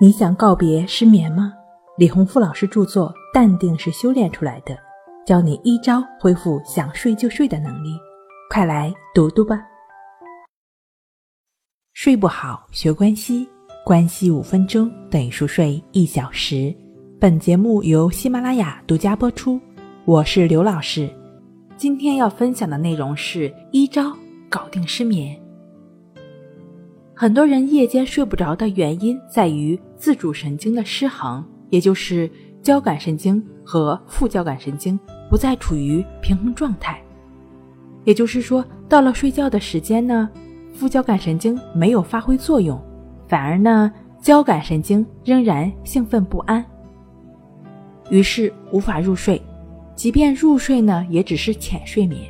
你想告别失眠吗？李洪富老师著作《淡定是修炼出来的》，教你一招恢复想睡就睡的能力，快来读读吧。睡不好学关西，关系五分钟等于熟睡一小时。本节目由喜马拉雅独家播出，我是刘老师。今天要分享的内容是一招搞定失眠。很多人夜间睡不着的原因在于自主神经的失衡，也就是交感神经和副交感神经不再处于平衡状态。也就是说，到了睡觉的时间呢，副交感神经没有发挥作用，反而呢，交感神经仍然兴奋不安，于是无法入睡。即便入睡呢，也只是浅睡眠。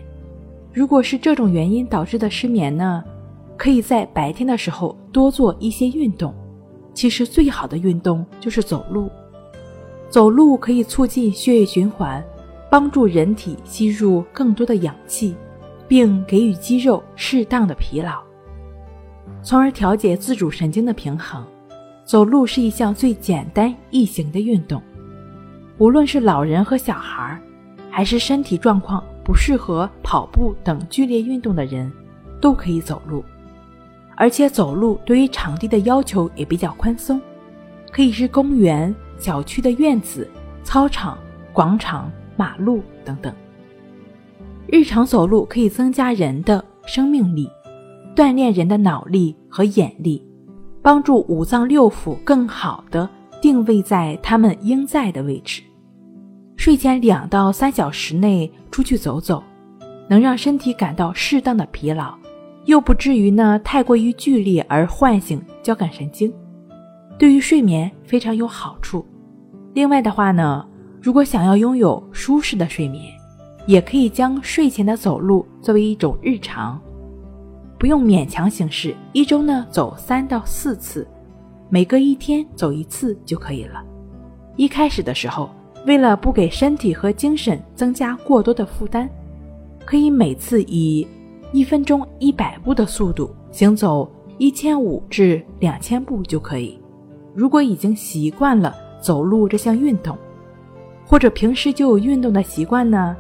如果是这种原因导致的失眠呢？可以在白天的时候多做一些运动，其实最好的运动就是走路。走路可以促进血液循环，帮助人体吸入更多的氧气，并给予肌肉适当的疲劳，从而调节自主神经的平衡。走路是一项最简单易行的运动，无论是老人和小孩，还是身体状况不适合跑步等剧烈运动的人，都可以走路。而且走路对于场地的要求也比较宽松，可以是公园、小区的院子、操场、广场、马路等等。日常走路可以增加人的生命力，锻炼人的脑力和眼力，帮助五脏六腑更好的定位在他们应在的位置。睡前两到三小时内出去走走，能让身体感到适当的疲劳。又不至于呢太过于剧烈而唤醒交感神经，对于睡眠非常有好处。另外的话呢，如果想要拥有舒适的睡眠，也可以将睡前的走路作为一种日常，不用勉强形式，一周呢走三到四次，每隔一天走一次就可以了。一开始的时候，为了不给身体和精神增加过多的负担，可以每次以。一分钟一百步的速度行走一千五至两千步就可以。如果已经习惯了走路这项运动，或者平时就有运动的习惯呢，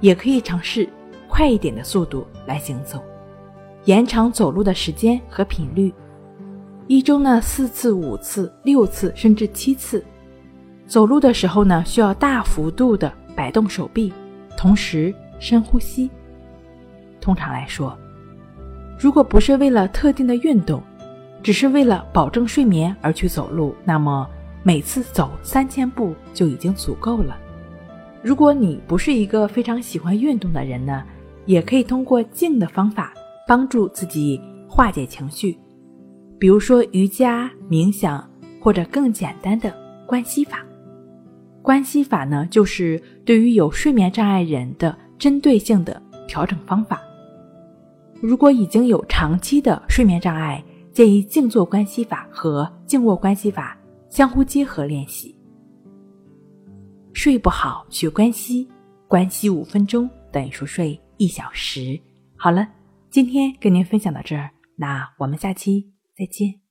也可以尝试快一点的速度来行走，延长走路的时间和频率。一周呢四次、五次、六次甚至七次。走路的时候呢，需要大幅度的摆动手臂，同时深呼吸。通常来说，如果不是为了特定的运动，只是为了保证睡眠而去走路，那么每次走三千步就已经足够了。如果你不是一个非常喜欢运动的人呢，也可以通过静的方法帮助自己化解情绪，比如说瑜伽、冥想，或者更简单的关系法。关系法呢，就是对于有睡眠障碍人的针对性的调整方法。如果已经有长期的睡眠障碍，建议静坐关系法和静卧关系法相互结合练习。睡不好学关系，关系五分钟等于熟睡一小时。好了，今天跟您分享到这儿，那我们下期再见。